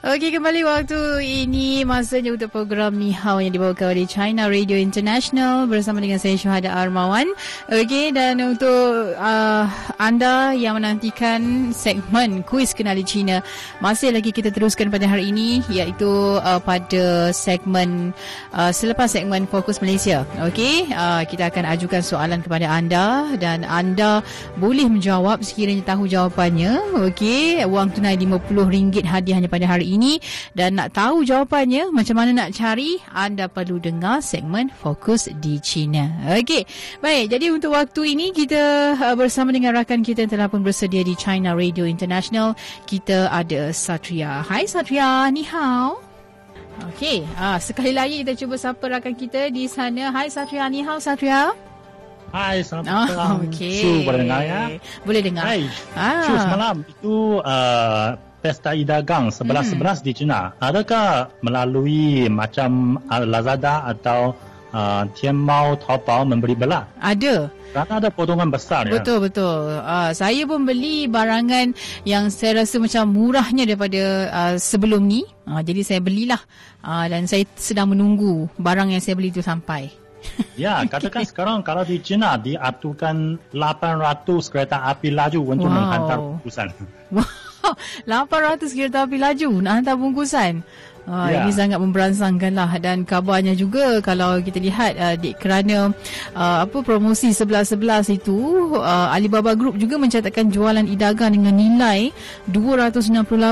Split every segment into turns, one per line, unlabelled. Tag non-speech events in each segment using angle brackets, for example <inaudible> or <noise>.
Okey, kembali waktu ini masanya untuk program Ni Hao yang dibawakan oleh China Radio International bersama dengan saya Syuhada Armawan. Okey, dan untuk uh, anda yang menantikan segmen kuis kenali China, masih lagi kita teruskan pada hari ini iaitu uh, pada segmen uh, selepas segmen Fokus Malaysia. Okey, uh, kita akan ajukan soalan kepada anda dan anda boleh menjawab sekiranya tahu jawapannya. Okey, wang tunai RM50 hadiahnya pada hari ini dan nak tahu jawapannya macam mana nak cari anda perlu dengar segmen Fokus di China. Okey. Baik, jadi untuk waktu ini kita uh, bersama dengan rakan kita yang telah pun bersedia di China Radio International. Kita ada Satria. Hai Satria, ni hao. Okey, ah sekali lagi kita cuba sapa rakan kita di sana. Hai Satria, ni hao Satria.
Hai, selamat
Oh, okey.
Su, boleh dengar ya?
Boleh dengar.
Hai,
Ah.
Su, semalam itu uh, pesta idagang sebelas-sebelas di China. Adakah melalui macam Lazada atau uh, Tianmao, Taobao membeli belah?
Ada.
Kerana ada potongan besar ya.
Betul betul. Uh, saya pun beli barangan yang saya rasa macam murahnya daripada uh, sebelum ni. Uh, jadi saya belilah uh, dan saya sedang menunggu barang yang saya beli itu sampai.
Ya, <laughs> katakan sekarang kalau di China diaturkan 800 kereta api laju untuk
Wow.
menghantar bungkusan.
Wow, <laughs> 800 kereta api laju nak hantar bungkusan. Uh,
Ya.
Ini sangat memberansangkan lah dan kabarnya juga kalau kita lihat uh, di, kerana uh, apa promosi 11-11 itu uh, Alibaba Group juga mencatatkan jualan idagang dengan nilai 268.4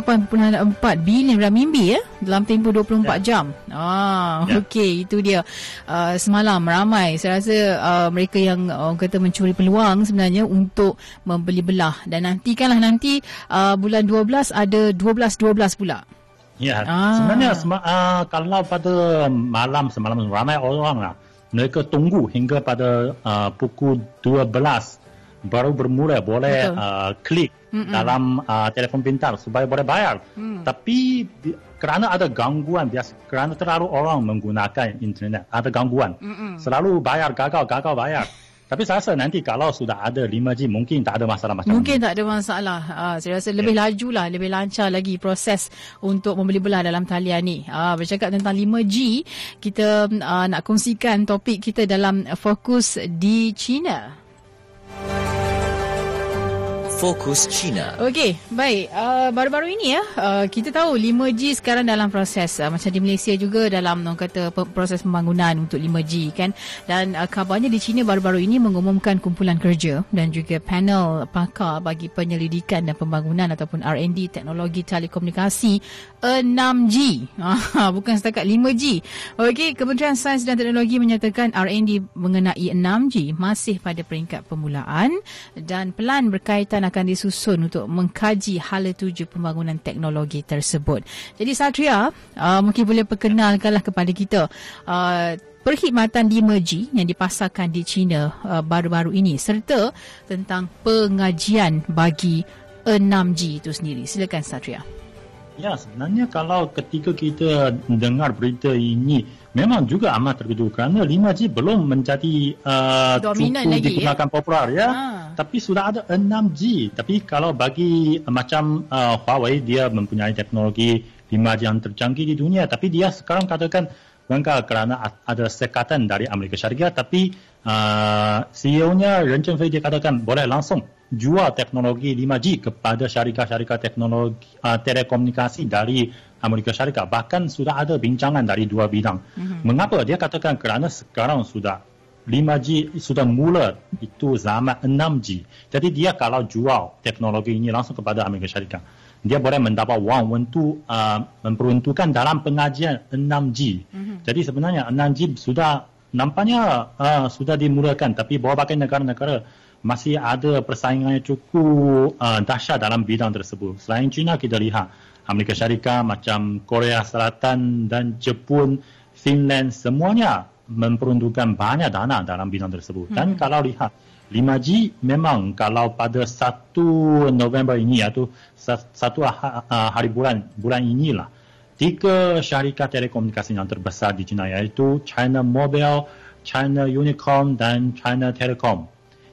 bilion renminbi ya dalam tempoh 24
Ya.
jam. Ah,
Ya.
okey itu dia. Uh, semalam ramai saya rasa uh, mereka yang uh, kata mencuri peluang sebenarnya untuk membeli belah dan nantikanlah nanti uh, bulan 12 ada 12-12 pula.
Ya,
Ah.
sebenarnya sema, uh, kalau pada malam semalam ramai orang lah, mereka tunggu hingga pada uh, pukul 12 baru bermula boleh
Betul.
uh, klik
Mm-mm.
dalam uh, telefon pintar supaya boleh bayar.
Hmm.
Tapi di, kerana ada gangguan biasa kerana terlalu orang menggunakan internet ada gangguan.
Mm-mm.
Selalu bayar gagal gagal bayar. <laughs> Tapi saya rasa nanti kalau sudah ada 5G mungkin tak ada masalah macam
Mungkin tak ada masalah. Uh, saya rasa lebih laju lah, lebih lancar lagi proses untuk membeli belah dalam talian ni. Uh, bercakap tentang 5G, kita uh, nak kongsikan topik kita dalam fokus di China.
Fokus China.
Okey, baik. Uh, baru-baru ini ya, uh, kita tahu 5G sekarang dalam proses. Uh, macam di Malaysia juga dalam orang kata proses pembangunan untuk 5G kan. Dan uh, kabarnya di China baru-baru ini mengumumkan kumpulan kerja dan juga panel pakar bagi penyelidikan dan pembangunan ataupun R&D teknologi telekomunikasi 6G. <laughs> Ah, bukan setakat 5G. Okey, Kementerian Sains dan Teknologi menyatakan R&D mengenai 6G masih pada peringkat permulaan dan pelan berkaitan akan disusun untuk mengkaji hala tuju pembangunan teknologi tersebut. Jadi Satria, uh, mungkin boleh perkenalkanlah kepada kita uh, perkhidmatan 5G yang dipasarkan di China uh, baru-baru ini serta tentang pengajian bagi 6G itu sendiri. Silakan Satria.
Ya, sebenarnya kalau ketika kita dengar berita ini, memang juga amat terkejut kerana 5G belum menjadi uh,
Dominan
cukup
lagi,
digunakan popular ya.
Ha.
Tapi sudah ada 6G. Tapi kalau bagi uh, macam uh, Huawei, dia mempunyai teknologi 5G yang tercanggih di dunia. Tapi dia sekarang katakan bukankah kerana ada sekatan dari Amerika Syarikat, tapi uh, CEO-nya Ren Zhengfei dia katakan boleh langsung jual teknologi 5G kepada syarikat-syarikat teknologi uh, telekomunikasi dari Amerika Syarikat. Bahkan sudah ada bincangan dari dua bidang. Mm-hmm. Mengapa? Dia katakan kerana sekarang sudah 5G sudah mula itu zaman 6G. Jadi dia kalau jual teknologi ini langsung kepada Amerika Syarikat, dia boleh mendapat wang untuk uh, memperuntukkan dalam pengajian 6G. Mm-hmm. Jadi sebenarnya 6G sudah nampaknya uh, sudah dimulakan tapi berbagai negara-negara masih ada persaingan yang cukup uh, dahsyat dalam bidang tersebut. Selain China kita lihat Amerika Syarikat macam Korea Selatan dan Jepun, Finland semuanya memperuntukkan banyak dana dalam bidang tersebut. Dan kalau lihat 5G memang kalau pada 1 November ini atau satu hari bulan bulan inilah tiga syarikat telekomunikasi yang terbesar di China iaitu China Mobile, China Unicom dan China Telecom.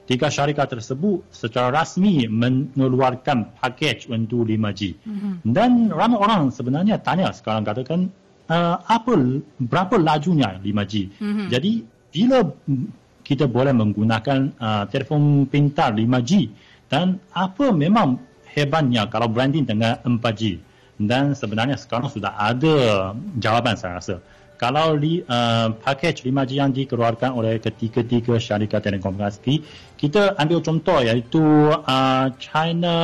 Tiga syarikat tersebut secara rasmi mengeluarkan pakej untuk 5G. Mm-hmm. Dan ramai orang sebenarnya tanya sekarang katakan uh, apa berapa lajunya 5G. Mm-hmm. Jadi bila kita boleh menggunakan uh, telefon pintar 5G dan apa memang hebatnya kalau branding dengan 4G dan sebenarnya sekarang sudah ada jawapan saya rasa. Kalau li, uh, package 5G yang dikeluarkan oleh ketiga-tiga syarikat telekomunikasi, kita ambil contoh iaitu uh, China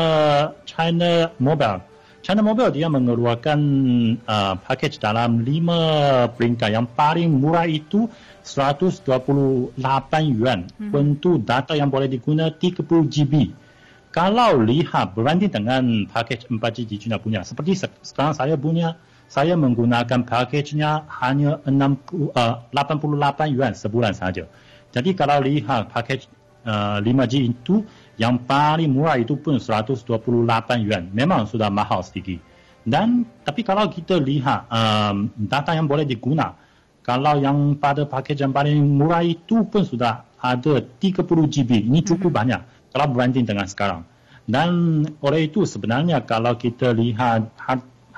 China Mobile. China Mobile dia mengeluarkan uh, package dalam lima peringkat. Yang paling murah itu 128 yuan hmm. untuk data yang boleh digunakan 30 GB kalau lihat beranding dengan pakej 4G di China punya, seperti sekarang saya punya, saya menggunakan pakejnya hanya 60, uh, 88 yuan sebulan saja. Jadi kalau lihat pakej uh, 5G itu, yang paling murah itu pun 128 yuan. Memang sudah mahal sedikit. Dan tapi kalau kita lihat um, data yang boleh digunakan, kalau yang pada pakej yang paling murah itu pun sudah ada 30 GB. Ini cukup mm-hmm. banyak kalau berbanding dengan sekarang. Dan oleh itu sebenarnya kalau kita lihat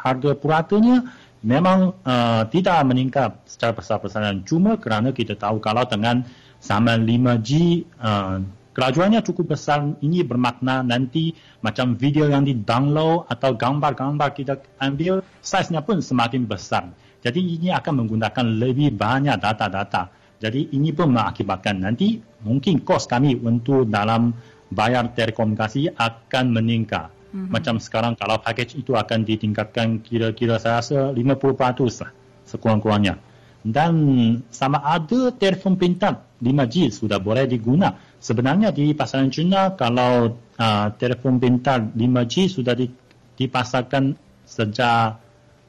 harga puratanya memang uh, tidak meningkat secara besar-besaran. Cuma kerana kita tahu kalau dengan zaman 5G uh, kelajuannya cukup besar ini bermakna nanti macam video yang di-download atau gambar-gambar kita ambil saiznya pun semakin besar. Jadi ini akan menggunakan lebih banyak data-data. Jadi ini pun mengakibatkan nanti mungkin kos kami untuk dalam bayar telekomunikasi akan meningkat. Mm-hmm. Macam sekarang kalau pakej itu akan ditingkatkan kira-kira saya rasa 50% lah sekurang-kurangnya. Dan sama ada telefon pintar 5G sudah boleh diguna. Sebenarnya di pasaran China kalau uh, telefon pintar 5G sudah di, dipasarkan sejak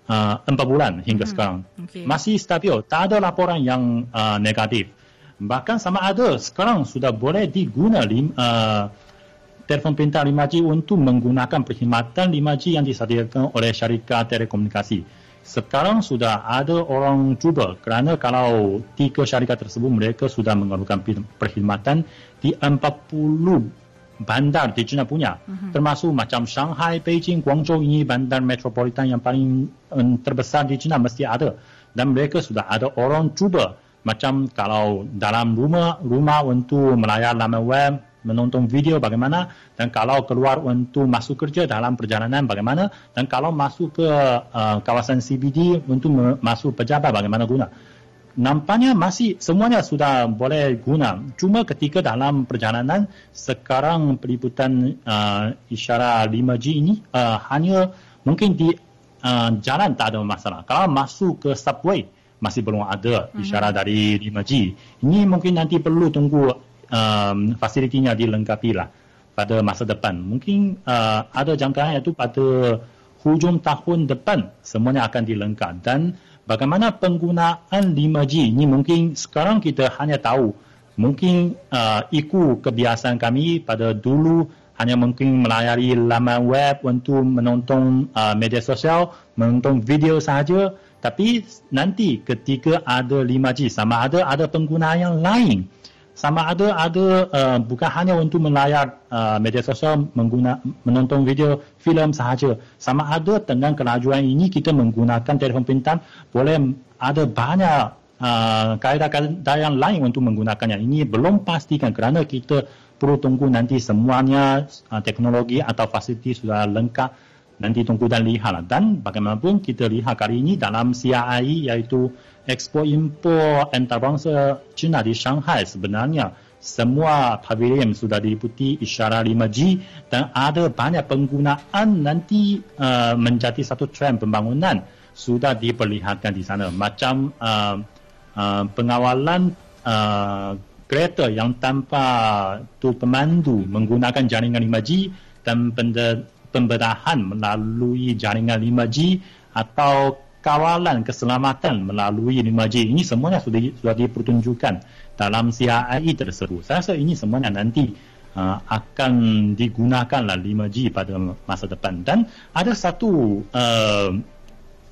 uh, 4 bulan hingga hmm. sekarang. Okay. Masih stabil, tak ada laporan yang uh, negatif. Bahkan sama ada sekarang sudah boleh diguna uh, telefon pintar 5G untuk menggunakan perkhidmatan 5G yang disediakan oleh syarikat telekomunikasi. Sekarang sudah ada orang cuba kerana kalau tiga syarikat tersebut mereka sudah mengeluarkan perkhidmatan di 40 bandar di China punya. Uh-huh. Termasuk macam Shanghai, Beijing, Guangzhou ini bandar metropolitan yang paling um, terbesar di China mesti ada. Dan mereka sudah ada orang cuba macam kalau dalam rumah rumah untuk melayar laman web menonton video bagaimana dan kalau keluar untuk masuk kerja dalam perjalanan bagaimana dan kalau masuk ke uh, kawasan CBD untuk masuk pejabat bagaimana guna nampaknya masih semuanya sudah boleh guna cuma ketika dalam perjalanan sekarang peliputan uh, isyarat 5G ini uh, hanya mungkin di uh, jalan tak ada masalah kalau masuk ke subway masih belum ada mhm. isyarat mm-hmm. dari 5G. Ini mungkin nanti perlu tunggu um, fasilitinya dilengkapi lah pada masa depan. Mungkin uh, ada jangkaan itu pada hujung tahun depan semuanya akan dilengkap. Dan bagaimana penggunaan 5G ini mungkin sekarang kita hanya tahu mungkin uh, ikut kebiasaan kami pada dulu hanya mungkin melayari laman web untuk menonton uh, media sosial, menonton video sahaja tapi nanti ketika ada 5G sama ada ada pengguna yang lain sama ada ada uh, bukan hanya untuk melayar uh, media sosial mengguna menonton video filem sahaja. Sama ada dengan kelajuan ini kita menggunakan telefon pintar. Boleh ada banyak uh, kaedah-kaedah yang lain untuk menggunakannya. Ini belum pastikan kerana kita perlu tunggu nanti semuanya uh, teknologi atau fasiliti sudah lengkap. Nanti tunggu dan lihatlah. Dan bagaimanapun kita lihat kali ini dalam CII iaitu Expo Impor Antarabangsa China di Shanghai sebenarnya. Semua pavilion sudah diikuti isyarat 5G dan ada banyak penggunaan nanti uh, menjadi satu trend pembangunan. Sudah diperlihatkan di sana macam uh, uh, pengawalan uh, kereta yang tanpa tu pemandu menggunakan jaringan 5G dan pembedahan melalui jaringan 5G atau kawalan keselamatan melalui 5G ini semuanya sudah sudah dipertunjukkan dalam CII tersebut. Saya rasa ini semuanya nanti uh, akan digunakan lah 5G pada masa depan. Dan ada satu uh,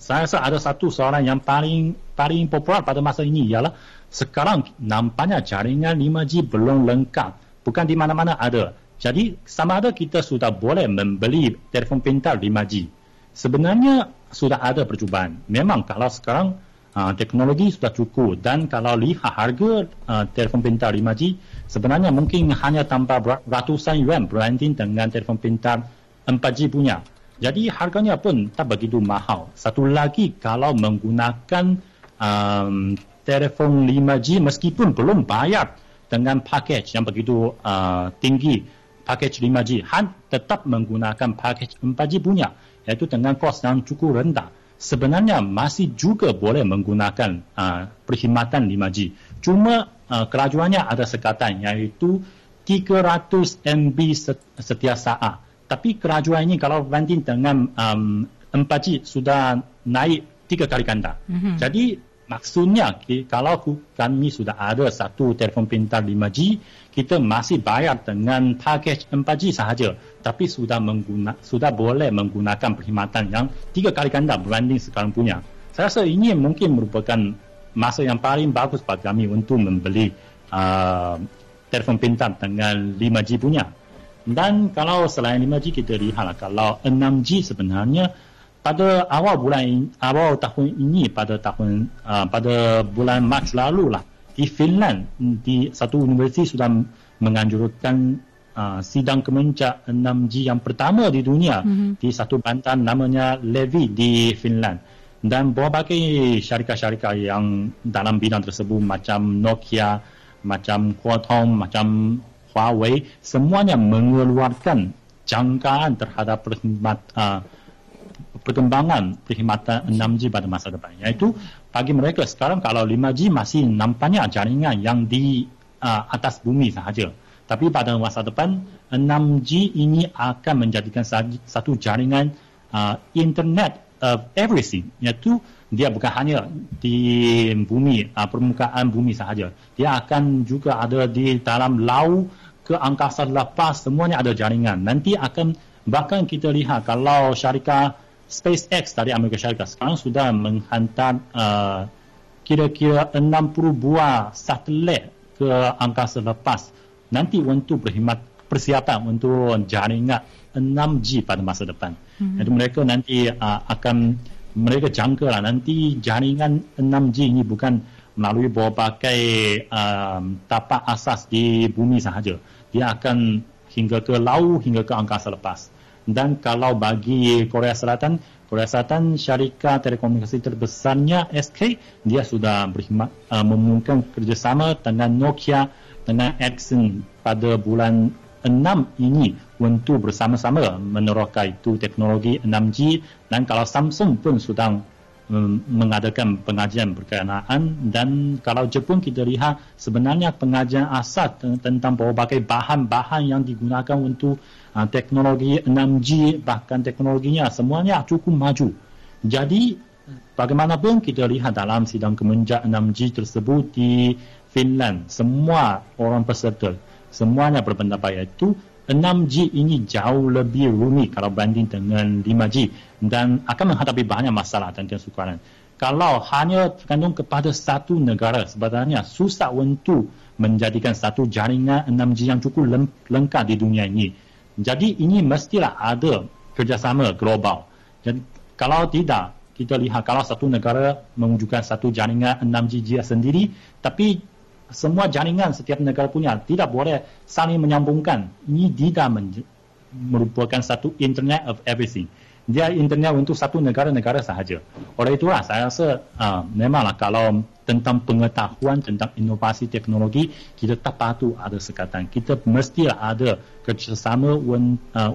saya rasa ada satu soalan yang paling paling popular pada masa ini ialah sekarang nampaknya jaringan 5G belum lengkap. Bukan di mana-mana ada. Jadi sama ada kita sudah boleh membeli telefon pintar 5G sebenarnya sudah ada percubaan. Memang kalau sekarang uh, teknologi sudah cukup dan kalau lihat harga uh, telefon pintar 5G sebenarnya mungkin hanya tanpa ratusan yuan berbanding dengan telefon pintar 4G punya. Jadi harganya pun tak begitu mahal. Satu lagi kalau menggunakan um, telefon 5G meskipun belum bayar dengan pakej yang begitu uh, tinggi pakej 5G, Han tetap menggunakan pakej 4G punya iaitu dengan kos yang cukup rendah. Sebenarnya masih juga boleh menggunakan uh, perkhidmatan 5G cuma uh, kelajuannya ada sekatan iaitu 300 MB setiap saat tapi kelajuan ini kalau banding dengan um, 4G sudah naik tiga kali ganda. Mm-hmm. jadi maksudnya kalau kami sudah ada satu telefon pintar 5G kita masih bayar dengan pakej 4G sahaja. Tapi sudah mengguna, sudah boleh menggunakan perkhidmatan yang tiga kali ganda berbanding sekarang punya. Saya rasa ini mungkin merupakan masa yang paling bagus bagi kami untuk membeli uh, telefon pintar dengan 5G punya. Dan kalau selain 5G kita lihat kalau 6G sebenarnya pada awal bulan awal tahun ini pada tahun uh, pada bulan Mac lalu lah di Finland di satu universiti sudah menganjurkan uh, sidang kemencak 6G yang pertama di dunia mm-hmm. di satu bantan namanya Levi di Finland dan berbagai syarikat-syarikat yang dalam bidang tersebut macam Nokia, macam Qualcomm, macam Huawei semuanya mengeluarkan jangkaan terhadap perkhidmat uh, perkembangan perkhidmatan 6G pada masa depan iaitu bagi mereka sekarang kalau 5G masih nampaknya jaringan yang di uh, atas bumi sahaja. Tapi pada masa depan 6G ini akan menjadikan satu jaringan uh, internet of everything iaitu dia bukan hanya di bumi uh, permukaan bumi sahaja. Dia akan juga ada di dalam laut ke angkasa lepas semuanya ada jaringan. Nanti akan bahkan kita lihat kalau syarikat SpaceX dari Amerika Syarikat sekarang sudah menghantar uh, kira-kira 60 buah satelit ke angkasa lepas nanti untuk berkhidmat persiapan untuk jaringan 6G pada masa depan. Hmm. Jadi mereka nanti uh, akan mereka jangka lah nanti jaringan 6G ini bukan melalui berbagai um, tapak asas di bumi sahaja. Dia akan hingga ke laut hingga ke angkasa lepas dan kalau bagi Korea Selatan Korea Selatan syarikat telekomunikasi terbesarnya SK dia sudah berkhidmat uh, memumumkan kerjasama dengan Nokia dengan Ericsson pada bulan 6 ini untuk bersama-sama menerapkan itu teknologi 6G dan kalau Samsung pun sedang mengadakan pengajian berkenaan. Dan kalau Jepun kita lihat sebenarnya pengajian asas tentang berbagai bahan-bahan yang digunakan untuk uh, teknologi 6G bahkan teknologinya semuanya cukup maju. Jadi bagaimanapun kita lihat dalam sidang kemenjak 6G tersebut di Finland semua orang peserta semuanya berpendapat iaitu 6G ini jauh lebih rumit kalau banding dengan 5G dan akan menghadapi banyak masalah dan kesukaran. Kalau hanya tergantung kepada satu negara sebenarnya susah untuk menjadikan satu jaringan 6G yang cukup lengkap di dunia ini. Jadi ini mestilah ada kerjasama global. Jadi kalau tidak, kita lihat kalau satu negara mewujudkan satu jaringan 6G sendiri tapi semua jaringan setiap negara punya tidak boleh saling menyambungkan. Ini tidak merupakan satu internet of everything. Dia internet untuk satu negara-negara sahaja. Oleh itulah saya rasa uh, memanglah kalau tentang pengetahuan tentang inovasi teknologi kita tak patut ada sekatan. Kita mestilah ada kerjasama uh,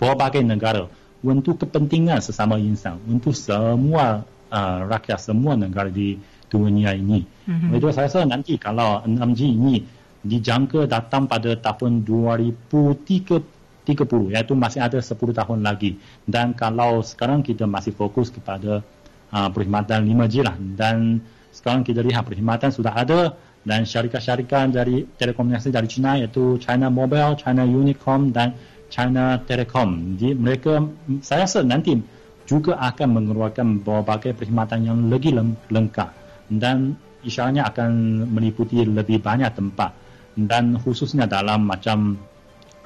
berbagai negara untuk kepentingan sesama insan, untuk semua uh, rakyat, semua negara di dunia ini. Mm-hmm. Itu saya rasa nanti kalau 6G ini dijangka datang pada tahun 2030 iaitu masih ada 10 tahun lagi dan kalau sekarang kita masih fokus kepada uh, perkhidmatan 5G lah dan sekarang kita lihat perkhidmatan sudah ada dan syarikat-syarikat dari telekomunikasi dari China iaitu China Mobile, China Unicom dan China Telecom. Di, mereka saya rasa nanti juga akan mengeluarkan berbagai perkhidmatan yang lebih lengkap dan isyaratnya akan meliputi lebih banyak tempat dan khususnya dalam macam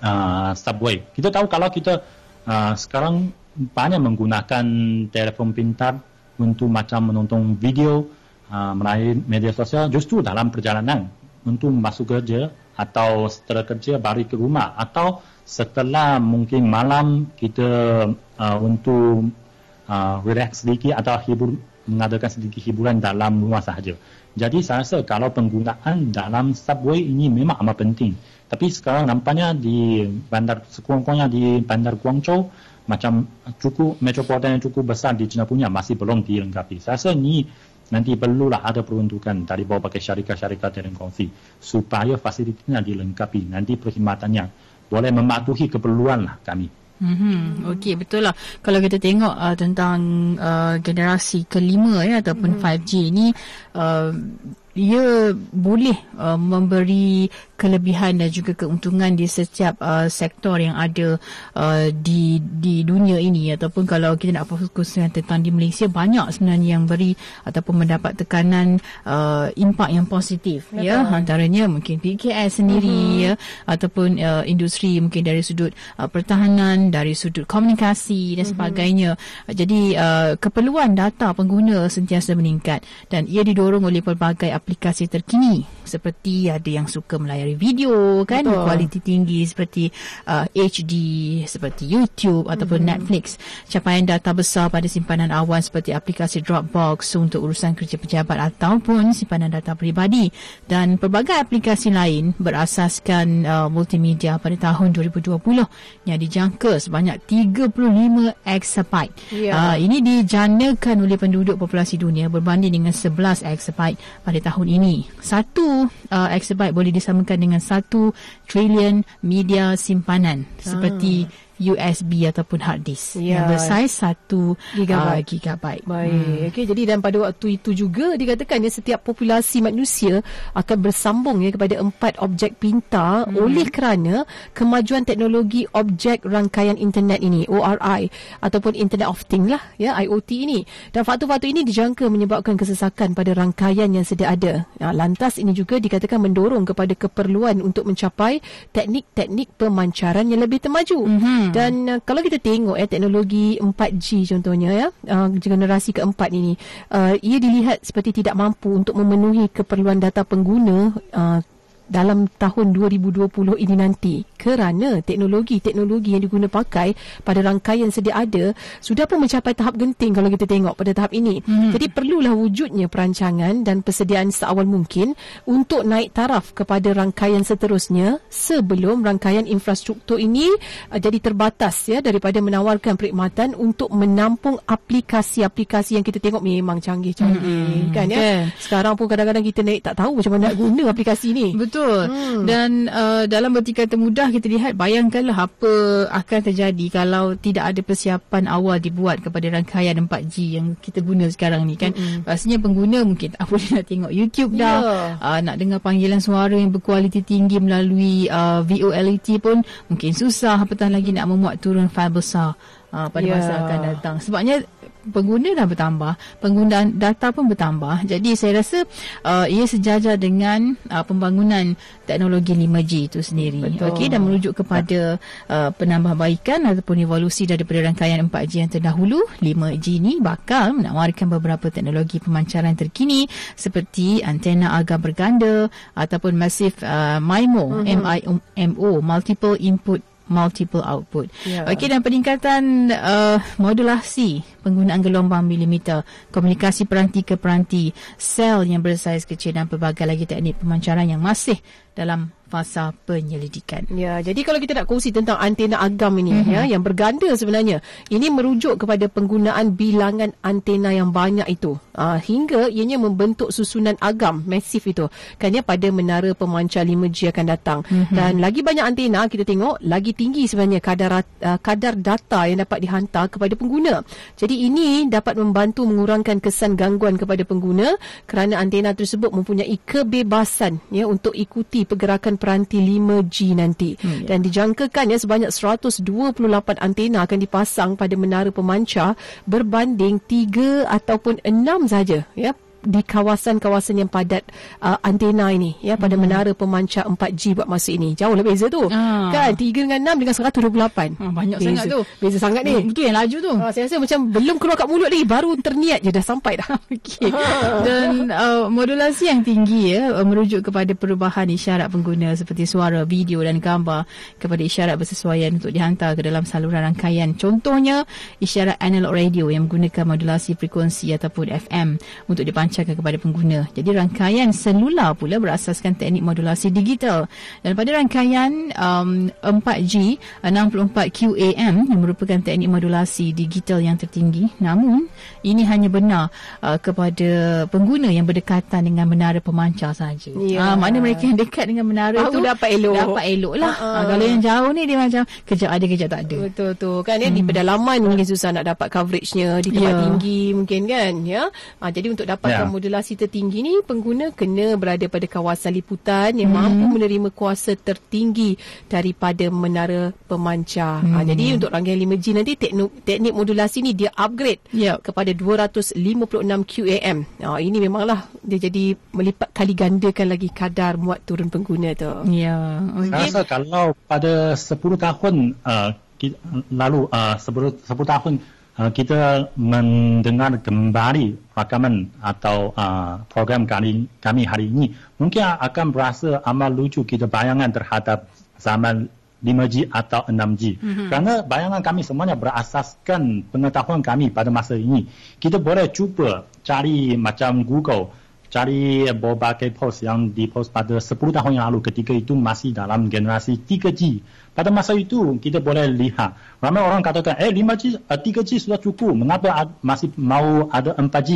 uh, subway. Kita tahu kalau kita uh, sekarang banyak menggunakan telefon pintar untuk macam menonton video uh, melalui media sosial justru dalam perjalanan untuk masuk kerja atau setelah kerja balik ke rumah atau setelah mungkin malam kita uh, untuk uh, relax sedikit atau hibur mengadakan sedikit hiburan dalam rumah sahaja. Jadi saya rasa kalau penggunaan dalam subway ini memang amat penting. Tapi sekarang nampaknya di bandar sekurang-kurangnya di bandar Guangzhou macam cukup metropolitan yang cukup besar di China punya masih belum dilengkapi. Saya rasa ini nanti perlulah ada peruntukan dari berbagai syarikat-syarikat telekomunikasi supaya fasilitinya dilengkapi. Nanti perkhidmatannya boleh mematuhi keperluan lah kami.
Mm-hmm. Okey betul lah kalau kita tengok uh, tentang uh, generasi kelima ya ataupun mm-hmm. 5G ni uh, ia boleh uh, memberi kelebihan dan juga keuntungan di setiap uh, sektor yang ada uh, di di dunia ini ataupun kalau kita nak fokus tentang di Malaysia banyak sebenarnya yang beri ataupun mendapat tekanan uh, impak yang positif Betul. ya antaranya mungkin PKS sendiri uh-huh. ya ataupun uh, industri mungkin dari sudut uh, pertahanan dari sudut komunikasi dan uh-huh. sebagainya jadi uh, keperluan data pengguna sentiasa meningkat dan ia didorong oleh pelbagai aplikasi terkini seperti ada yang suka melayari video kan Betul. kualiti tinggi seperti uh, HD seperti YouTube ataupun hmm. Netflix capaian data besar pada simpanan awan seperti aplikasi Dropbox untuk urusan kerja pejabat ataupun simpanan data peribadi dan pelbagai aplikasi lain berasaskan uh, multimedia pada tahun 2020 yang dijangka sebanyak 35 exabyte yeah. uh, ini dijanakan oleh penduduk populasi dunia berbanding dengan 11 exabyte pada tahun tahun ini. Satu uh, exabyte boleh disamakan dengan satu trilion media simpanan. Ah. Seperti USB ataupun hard disk ya. yang bersaiz 1 gigabyte. Uh, gigabyte.
Baik. Hmm. Okey, jadi dan pada waktu itu juga dikatakan ya setiap populasi manusia akan bersambung ya kepada empat objek pintar hmm. oleh kerana kemajuan teknologi objek rangkaian internet ini ORI ataupun Internet of Things lah ya IoT ini. Dan faktor-faktor ini dijangka menyebabkan kesesakan pada rangkaian yang sedia ada. Nah, lantas ini juga dikatakan mendorong kepada keperluan untuk mencapai teknik-teknik pemancaran yang lebih termaju. Hmm. Hmm. Dan uh, kalau kita tengok ya teknologi 4G contohnya ya uh, generasi keempat ini uh, ia dilihat seperti tidak mampu untuk memenuhi keperluan data pengguna uh, dalam tahun 2020 ini nanti kerana teknologi-teknologi yang diguna pakai pada rangkaian sedia ada sudah pun mencapai tahap genting kalau kita tengok pada tahap ini. Hmm. Jadi perlulah wujudnya perancangan dan persediaan seawal mungkin untuk naik taraf kepada rangkaian seterusnya sebelum rangkaian infrastruktur ini uh, jadi terbatas ya daripada menawarkan perkhidmatan untuk menampung aplikasi-aplikasi yang kita tengok memang canggih-canggih hmm. kan ya. Okay. Sekarang pun kadang-kadang kita naik tak tahu macam mana nak guna aplikasi ni.
Betul betul. Hmm. Dan uh, dalam bertiga termudah kita lihat bayangkanlah apa akan terjadi kalau tidak ada persiapan awal dibuat kepada rangkaian 4G yang kita guna sekarang ni kan. Hmm. Pastinya pengguna mungkin tak <laughs> boleh nak tengok YouTube dah. Yeah. Uh, nak dengar panggilan suara yang berkualiti tinggi melalui uh, VOLT pun mungkin susah apatah lagi nak memuat turun file besar. Uh, pada yeah. masa akan datang. Sebabnya pengguna dah bertambah, penggunaan data pun bertambah. Jadi saya rasa uh, ia sejajar dengan uh, pembangunan teknologi 5G itu sendiri. Okey dan merujuk kepada uh, penambahbaikan ataupun evolusi daripada rangkaian 4G yang terdahulu, 5G ini bakal menawarkan beberapa teknologi pemancaran terkini seperti antena agam berganda ataupun massive uh, MIMO, uh-huh. MIMO, multiple input multiple output. Yeah. Okey dan peningkatan uh, modulasi penggunaan gelombang milimeter, komunikasi peranti ke peranti, sel yang bersaiz kecil dan pelbagai lagi teknik pemancaran yang masih dalam fasa penyelidikan.
Ya, jadi kalau kita nak kongsi tentang antena agam ini mm-hmm. ya yang berganda sebenarnya, ini merujuk kepada penggunaan bilangan antena yang banyak itu. Uh, hingga ianya membentuk susunan agam masif itu. Ya pada menara pemancar 5G akan datang. Mm-hmm. Dan lagi banyak antena kita tengok lagi tinggi sebenarnya kadar uh, kadar data yang dapat dihantar kepada pengguna. Jadi Teknologi ini dapat membantu mengurangkan kesan gangguan kepada pengguna kerana antena tersebut mempunyai kebebasan ya untuk ikuti pergerakan peranti 5G nanti. Hmm, ya. Dan dijangkakan ya sebanyak 128 antena akan dipasang pada menara pemancar berbanding 3 ataupun 6 saja ya di kawasan-kawasan yang padat uh, antena ini ya pada hmm. menara pemancar 4G buat masa ini. Jauh lah beza tu. Ah. Kan 3 dengan 6 dengan 128.
Ah, banyak
beza.
sangat tu.
Beza sangat ni.
Itu yang laju tu.
Ah, saya rasa macam belum keluar kat mulut lagi baru terniat je dah sampai dah. <laughs>
Okey. Dan uh, modulasi yang tinggi ya uh, merujuk kepada perubahan isyarat pengguna seperti suara, video dan gambar kepada isyarat bersesuaian untuk dihantar ke dalam saluran rangkaian. Contohnya isyarat analog radio yang menggunakan modulasi frekuensi ataupun FM untuk dipancar dilancarkan kepada pengguna. Jadi rangkaian selular pula berasaskan teknik modulasi digital. Dan pada rangkaian um, 4G 64 QAM yang merupakan teknik modulasi digital yang tertinggi. Namun ini hanya benar uh, kepada pengguna yang berdekatan dengan menara pemancar saja. Yeah. Uh, mana mereka yang dekat dengan menara
itu dapat elok.
Dapat elok lah. Uh-uh. Uh, kalau yang jauh ni dia macam kejap ada kejap tak ada.
Betul tu. Kan ya, hmm. di pedalaman mungkin susah nak dapat coveragenya di tempat yeah. tinggi mungkin kan ya. Uh, jadi untuk dapatkan yeah modulasi tertinggi ni pengguna kena berada pada kawasan liputan yang hmm. mampu menerima kuasa tertinggi daripada menara pemancar. Hmm. Ha, jadi untuk rangkaian 5G nanti teknik, teknik modulasi ni dia upgrade yep. kepada 256 QAM. Ha, ini memanglah dia jadi melipat kali gandakan lagi kadar muat turun pengguna tu.
Ya. Okay. Saya rasa kalau pada 10 tahun uh, lalu uh, 10, 10 tahun uh, kita mendengar kembali rakaman atau uh, program kami, kami hari ini, mungkin akan berasa amat lucu kita bayangan terhadap zaman 5G atau 6G. Mm-hmm. Kerana bayangan kami semuanya berasaskan pengetahuan kami pada masa ini. Kita boleh cuba cari macam Google, cari berbagai post yang dipost pada 10 tahun yang lalu ketika itu masih dalam generasi 3G. Pada masa itu kita boleh lihat ramai orang katakan eh 5G, 3G eh, sudah cukup, mengapa masih mau ada 4G?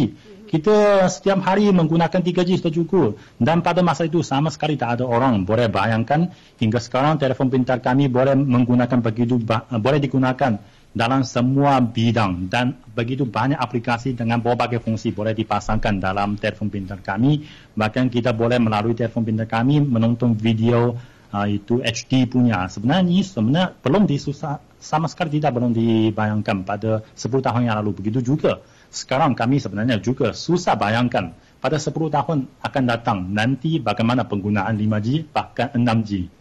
Kita setiap hari menggunakan 3G sudah cukup. Dan pada masa itu sama sekali tak ada orang boleh bayangkan hingga sekarang telefon pintar kami boleh menggunakan begitu boleh digunakan dalam semua bidang dan begitu banyak aplikasi dengan berbagai fungsi boleh dipasangkan dalam telefon pintar kami. Bahkan kita boleh melalui telefon pintar kami menonton video uh, itu HD punya. Sebenarnya ini sebenarnya belum disusah sama sekali tidak belum dibayangkan pada 10 tahun yang lalu. Begitu juga sekarang kami sebenarnya juga susah bayangkan pada 10 tahun akan datang nanti bagaimana penggunaan 5G bahkan 6G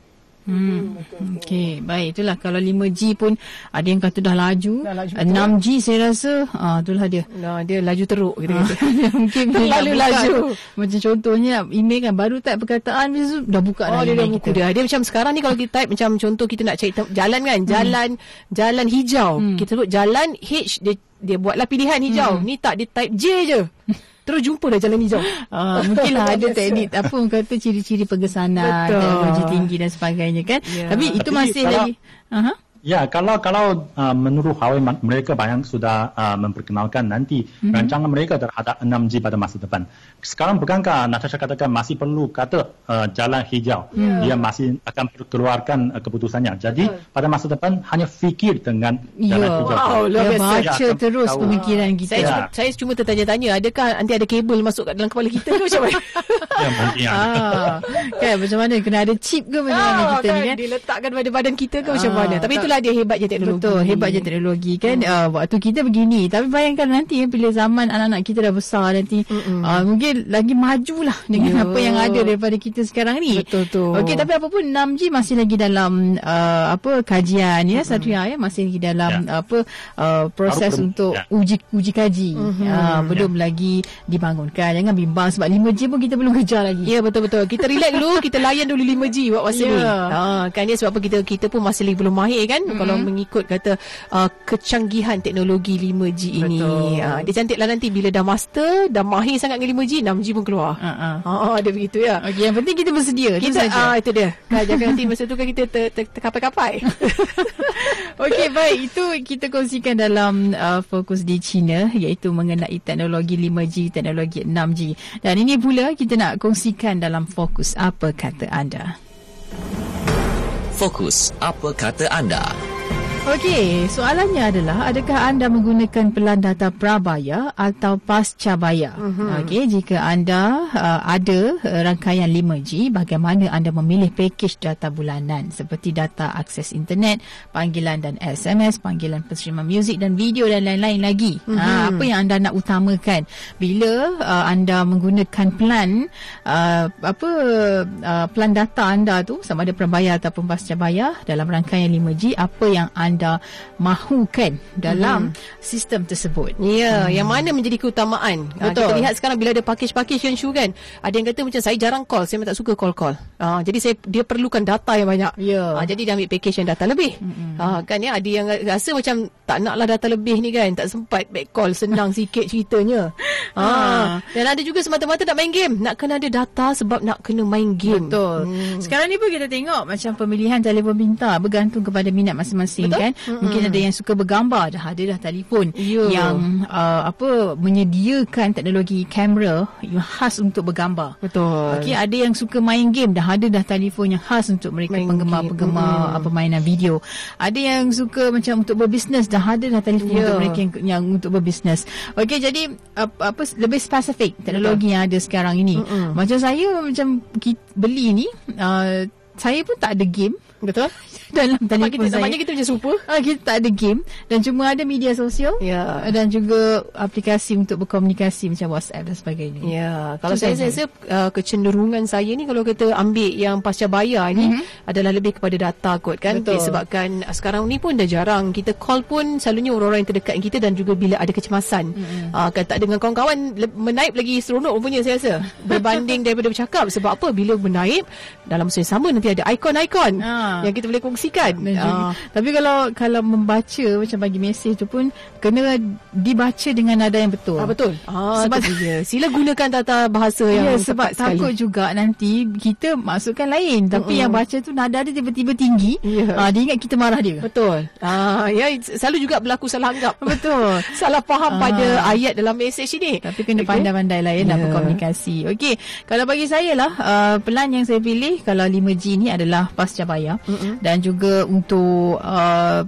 Hmm. Okey, baik itulah kalau 5G pun ada yang kata dah laju. Dah laju 6G saya rasa ah itulah dia.
Nah, dia laju teruk kita
kata. <laughs> Mungkin terlalu laju. Macam contohnya email kan baru type perkataan biasa dah buka
oh, dah. dia dah buka dia. Dia macam sekarang ni kalau kita type macam contoh kita nak cari jalan kan, hmm. jalan hmm. jalan hijau. Hmm. Kita sebut jalan H dia dia buatlah pilihan hijau. Hmm. Ni tak dia type J je. <laughs> terus jumpa dah jalan hijau.
Uh, mungkinlah ada <laughs> teknik apa orang kata ciri-ciri pengesanan, teknologi tinggi dan sebagainya kan. Yeah. Tapi itu Tapi masih kalau, lagi. Uh-huh.
Ya, kalau kalau uh, menurut Huawei mereka banyak sudah uh, memperkenalkan nanti mm-hmm. rancangan mereka terhadap 6G pada masa depan. Sekarang bukankah Natasha katakan masih perlu kata uh, jalan hijau. Yeah. Dia masih akan keluarkan uh, keputusannya. Jadi uh. pada masa depan hanya fikir dengan jalan yeah. hijau.
Wow, luar biasa. Baca ya, terus tahu. pemikiran kita.
Saya, ya. cuma, saya cuma tertanya-tanya, adakah nanti ada kabel masuk kat dalam kepala kita ke macam mana? <laughs>
ya, mungkin
ah, kan, macam mana? Kena ada chip ke macam mana ah, kita kan? ni kan?
Diletakkan pada badan kita ke ah, macam mana? Tapi itulah dia hebatnya teknologi.
Betul, hebatnya teknologi kan. Hmm. Uh, waktu kita begini. Tapi bayangkan nanti bila zaman anak-anak kita dah besar nanti. Uh, mungkin lagi majulah <laughs> dengan yeah. apa yang ada daripada kita sekarang ni.
Betul tu.
Okey, tapi apapun 6G masih lagi dalam uh, apa kajian ya. Mm-hmm. Satria ya masih lagi dalam yeah. apa uh, proses Baru untuk yeah. uji uji kaji. Mm-hmm. Uh, belum yeah. lagi dibangunkan. Jangan bimbang sebab 5G pun kita belum kejar lagi.
Ya yeah, betul-betul. Kita relax dulu, <laughs> kita layan dulu 5G buat masa yeah. ni. Ha, kan dia sebab apa kita kita pun masih lagi belum mahir kan. Mm-hmm. Kalau mengikut kata uh, kecanggihan teknologi 5G ini. Uh, dia cantiklah nanti bila dah master, dah mahir sangat dengan 5G, 6G pun keluar. Uh-uh. Uh, dia begitu ya.
Okay, yang penting kita bersedia.
Kita, itu uh, itu dia. Kan, jangan nanti masa tu kan kita ter, ter, terkapai-kapai. <laughs>
Okey, baik. Itu kita kongsikan dalam uh, fokus di China iaitu mengenai teknologi 5G, teknologi 6G. Dan ini pula kita nak kongsikan dalam fokus apa kata anda.
Fokus apa kata anda.
Okey, soalannya adalah adakah anda menggunakan pelan data prabaya atau pasca bayar? Uh-huh. Okey, jika anda uh, ada uh, rangkaian 5G, bagaimana anda memilih pakej data bulanan seperti data akses internet, panggilan dan SMS, panggilan penerimaan muzik dan video dan lain-lain lagi. Uh-huh. Uh, apa yang anda nak utamakan bila uh, anda menggunakan plan uh, apa uh, plan data anda tu sama ada prabayar ataupun pasca bayar dalam rangkaian 5G, apa yang anda anda mahukan dalam hmm. sistem tersebut.
Ya, hmm. yang mana menjadi keutamaan? Ah, Betul. Kita lihat sekarang bila ada package-package yang show kan, ada yang kata macam saya jarang call, saya tak suka call-call. Uh, jadi saya dia perlukan data yang banyak.
Ya.
Uh, jadi dia ambil package yang data lebih. Hmm. Uh, kan ya, ada yang rasa macam tak naklah data lebih ni kan, tak sempat back call, senang sikit ceritanya. Uh, <laughs> dan ada juga semata-mata nak main game, nak kena ada data sebab nak kena main game.
Betul. Hmm. Sekarang ni pun kita tengok macam pemilihan telefon pintar bergantung kepada minat masing-masing kan kan mm-hmm. mungkin ada yang suka bergambar dah ada dah telefon yeah. yang uh, apa menyediakan teknologi kamera yang khas untuk bergambar
betul
okey ada yang suka main game dah ada dah telefon yang khas untuk mereka penggemar-penggemar mm-hmm. apa mainan video ada yang suka macam untuk berbisnes dah ada dah telefon yeah. untuk mereka yang, yang untuk berbisnes okey jadi apa, apa lebih spesifik teknologi betul. yang ada sekarang ini mm-hmm. macam saya macam beli ni uh, saya pun tak ada game
Betul? <laughs>
Dalam
telefon kita, saya. Kita macam super.
Ha, kita tak ada game. Dan cuma ada media sosial.
Ya.
Dan juga aplikasi untuk berkomunikasi macam WhatsApp dan sebagainya.
Ya. Kalau saya, saya rasa uh, kecenderungan saya ni kalau kita ambil yang pasca bayar ni mm-hmm. adalah lebih kepada data kot kan. Betul. Disebabkan uh, sekarang ni pun dah jarang. Kita call pun selalunya orang-orang yang terdekat kita dan juga bila ada kecemasan. Mm-hmm. Uh, kan tak dengan kawan-kawan menaip lagi seronok punya saya rasa. <laughs> Berbanding daripada bercakap. Sebab apa? Bila menaip dalam masa yang sama nanti ada ikon-ikon. Ha yang kita boleh kongsikan.
Uh. Tapi kalau kalau membaca macam bagi mesej tu pun kena dibaca dengan nada yang betul.
Ah betul. Ah sebab dia. Sila gunakan tata bahasa yang
ya, sebab takut sekali. juga nanti kita masukkan lain tapi uh-uh. yang baca tu nada dia tiba-tiba tinggi. Yeah. Ah dia ingat kita marah dia.
Betul. Ah ya selalu juga berlaku salah anggap.
Betul. <laughs>
salah faham uh. pada ayat dalam mesej ini.
Tapi kena okay. pandai-pandai lah ya yeah. nak berkomunikasi. Okey. Kalau bagi saya lah uh, pelan yang saya pilih kalau 5G ni adalah pasca bayar mm-hmm. dan juga untuk uh,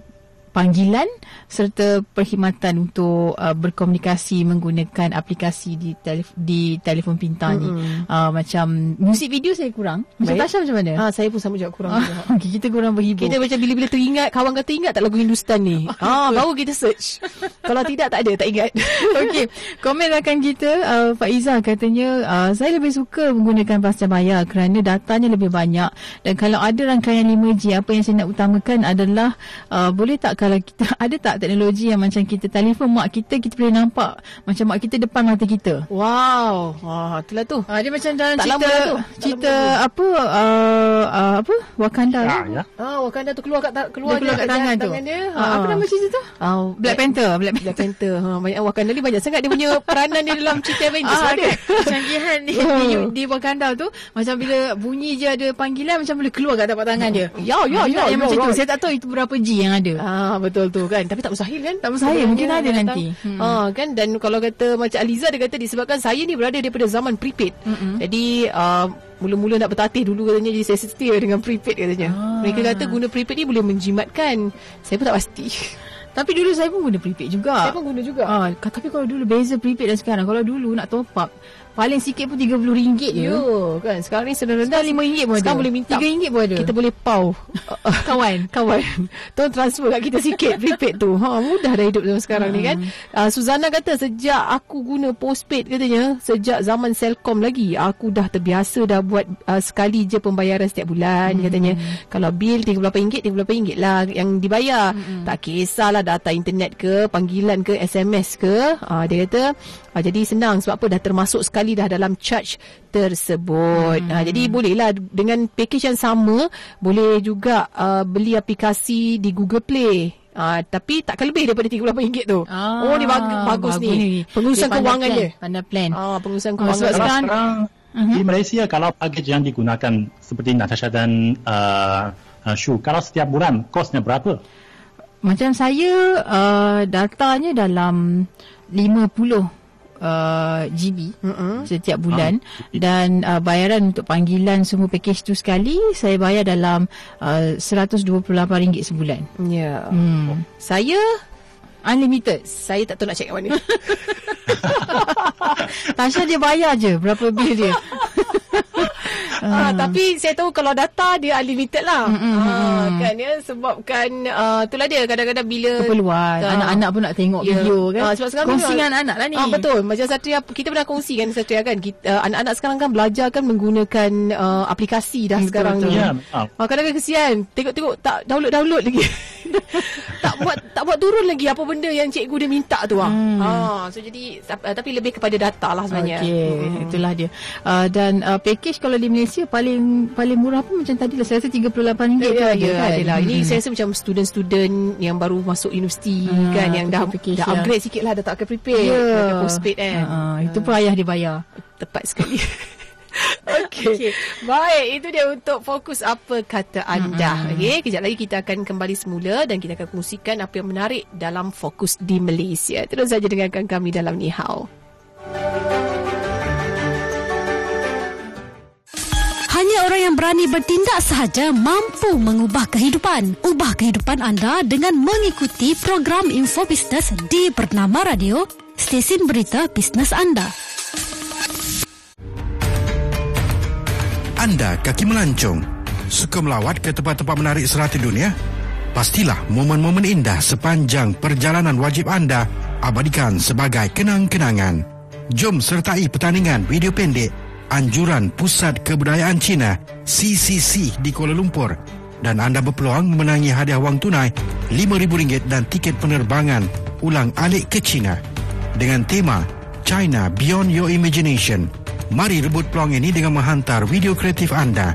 panggilan serta perkhidmatan untuk uh, berkomunikasi menggunakan aplikasi di telef- di telefon pintar mm-hmm. ni uh, macam muzik video saya kurang. Macam Tasha macam mana?
Ha saya pun sama juga kurang
uh, okay, kita kurang berhibur.
Kita macam bila-bila teringat kawan kata ingat tak lagu Hindustan ni? <laughs> Ah baru kita search. Kalau tidak tak ada tak ingat. <laughs>
Okey komen rakan kita uh, Faiza katanya uh, saya lebih suka menggunakan pasca bayar kerana datanya lebih banyak. Dan kalau ada rangkaian 5G apa yang saya nak utamakan adalah uh, boleh tak kalau kita <laughs> ada tak teknologi yang macam kita telefon mak kita kita boleh nampak macam mak kita depan mata kita.
Wow. Wah, itulah tu.
Ah dia macam dalam tak cerita tu. cerita apa uh, uh, apa Wakanda ya, tu.
Ya. Ah Wakanda tu keluar kat keluar,
keluar kat tangan, tu. Tangan dia. Ha, apa nama cerita tu?
Oh, Black Panther, Black, Black Panther. Ha banyak Wakanda ni banyak sangat dia punya peranan dia dalam cerita Avengers ah, ada. <laughs>
Canggihan di, di, di Wakanda tu macam bila bunyi je ada panggilan macam boleh keluar kat tapak tangan dia.
Ya ya ya.
Yang macam tu. Saya tak tahu itu berapa G yang ada.
Ah Ah betul tu kan. Tapi tak mustahil kan?
Tak mustahil. Mungkin ada nanti.
Hmm. Ah kan dan kalau kata macam Aliza dia kata disebabkan saya ni berada daripada zaman prepaid. Mm-hmm. Jadi uh, mula-mula nak bertatih dulu katanya jadi saya setia dengan prepaid katanya. Ah. Mereka kata guna prepaid ni boleh menjimatkan. Saya pun tak pasti. <laughs>
Tapi dulu saya pun guna prepaid juga.
Saya pun guna juga.
Ah, tapi kalau dulu beza prepaid dan sekarang. Kalau dulu nak top up Paling sikit pun RM30 je.
Yo, kan. Sekarang ni sedang-sedang
RM5 pun ada.
Sekarang boleh minta.
RM3 pun ada.
Kita boleh pau. <laughs>
kawan.
Kawan. Tolong transfer kat kita sikit prepaid tu. Ha, mudah dah hidup zaman sekarang hmm. ni kan. Uh, Suzana kata sejak aku guna postpaid katanya. Sejak zaman Selcom lagi. Aku dah terbiasa dah buat uh, sekali je pembayaran setiap bulan hmm. katanya. Kalau bil RM38, RM38 lah yang dibayar. Hmm. Tak kisahlah data internet ke, panggilan ke, SMS ke. Uh, dia kata Ha, jadi senang sebab apa dah termasuk sekali dah dalam charge tersebut. Hmm. Ha, jadi bolehlah dengan package yang sama boleh juga uh, beli aplikasi di Google Play. Uh, tapi takkan lebih daripada RM38 tu. Ah, oh ni bagus, bagus, ni. ni. Pengurusan kewangan dia.
Pandai plan.
Ah, pengurusan kewangan. Sebab
sekarang, sekarang uh-huh. di Malaysia kalau package yang digunakan seperti Natasha dan uh, uh, Shu, kalau setiap bulan kosnya berapa?
Macam saya uh, datanya dalam 50 uh, GB uh-uh. setiap bulan uh. dan uh, bayaran untuk panggilan semua package tu sekali saya bayar dalam uh, RM128 sebulan.
Ya. Yeah. Hmm. Saya unlimited. Saya tak tahu nak check kat mana. <laughs>
Tasha dia bayar je berapa bil dia. <laughs>
Uh. tapi saya tahu kalau data dia unlimited lah. Mm-hmm. Uh, kan ya sebabkan uh, itulah dia kadang-kadang bila
keperluan uh, anak-anak pun nak tengok yeah. video kan. Uh, sebab sekarang kongsi dengan anak lah ni.
Uh, betul. Macam Satria kita pernah kongsi kan Satria kan kita, uh, anak-anak sekarang kan belajar kan menggunakan uh, aplikasi dah betul, sekarang betul. ni. Yeah. Uh, kadang-kadang kesian tengok-tengok tak download-download lagi. <laughs> tak buat tak buat turun lagi apa benda yang cikgu dia minta tu ah. Hmm. Ha so jadi uh, tapi lebih kepada data lah sebenarnya.
Okey, hmm. itulah dia. Uh, dan uh, package kalau di Malaysia Malaysia paling paling murah pun macam tadi lah saya rasa RM38
ya, ya, ya, kan adalah. ini hmm. saya rasa macam student-student yang baru masuk universiti hmm, kan yang dah, dah upgrade sikit lah dah tak akan prepare yeah. dah postpaid kan
uh, uh, itu pun ayah dia bayar
tepat sekali <laughs> Okey. Okay. Baik, itu dia untuk fokus apa kata anda. Mm-hmm. Okey, kejap lagi kita akan kembali semula dan kita akan kongsikan apa yang menarik dalam fokus di Malaysia. Terus saja dengarkan kami dalam Ni Hao.
Orang yang berani bertindak sahaja mampu mengubah kehidupan. Ubah kehidupan anda dengan mengikuti program Info Business di Bernama Radio, stesen berita bisnes anda.
Anda kaki melancong, suka melawat ke tempat-tempat menarik serata dunia? Pastilah momen-momen indah sepanjang perjalanan wajib anda abadikan sebagai kenang-kenangan. Jom sertai pertandingan video pendek anjuran Pusat Kebudayaan Cina CCC di Kuala Lumpur dan anda berpeluang memenangi hadiah wang tunai RM5,000 dan tiket penerbangan ulang alik ke China dengan tema China Beyond Your Imagination. Mari rebut peluang ini dengan menghantar video kreatif anda.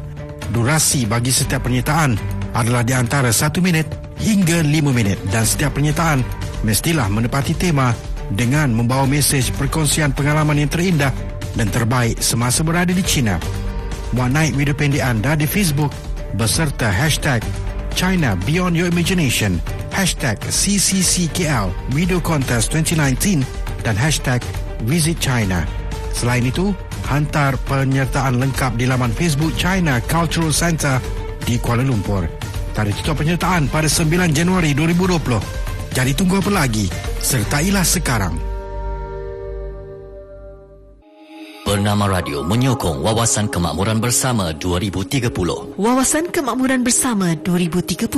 Durasi bagi setiap penyertaan adalah di antara 1 minit hingga 5 minit dan setiap penyertaan mestilah menepati tema dengan membawa mesej perkongsian pengalaman yang terindah dan terbaik semasa berada di China. Muat naik video pendek anda di Facebook beserta hashtag China Beyond Your Imagination, hashtag CCCKL Video Contest 2019 dan hashtag Visit China. Selain itu, hantar penyertaan lengkap di laman Facebook China Cultural Center di Kuala Lumpur. Tarikh tutup penyertaan pada 9 Januari 2020. Jadi tunggu apa lagi? Sertailah sekarang.
Bernama Radio menyokong Wawasan Kemakmuran Bersama 2030.
Wawasan Kemakmuran Bersama 2030,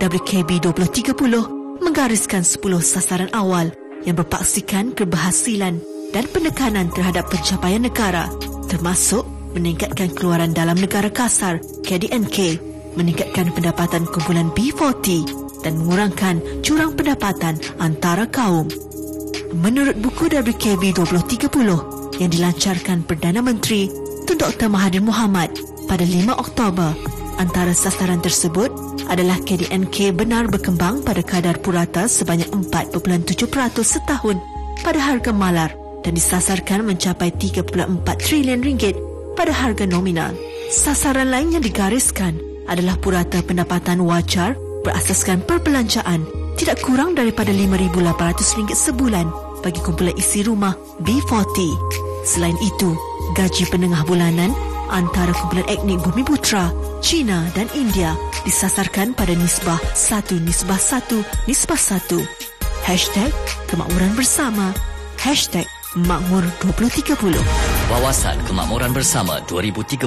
WKB 2030, menggariskan 10 sasaran awal yang berpaksikan keberhasilan dan penekanan terhadap pencapaian negara termasuk meningkatkan keluaran dalam negara kasar KDNK, meningkatkan pendapatan kumpulan B40 dan mengurangkan jurang pendapatan antara kaum. Menurut buku WKB 2030, yang dilancarkan Perdana Menteri Tun Dr. Mahathir Mohamad pada 5 Oktober. Antara sasaran tersebut adalah KDNK benar berkembang pada kadar purata sebanyak 4.7% setahun pada harga malar dan disasarkan mencapai 3.4 trilion ringgit pada harga nominal. Sasaran lain yang digariskan adalah purata pendapatan wajar berasaskan perbelanjaan tidak kurang daripada RM5,800 sebulan bagi kumpulan isi rumah B40. Selain itu, gaji penengah bulanan antara kumpulan etnik Bumi Putra, China dan India disasarkan pada nisbah 1 nisbah 1 nisbah 1. Hashtag Kemakmuran Bersama. Hashtag Makmur 2030.
Wawasan Kemakmuran Bersama 2030.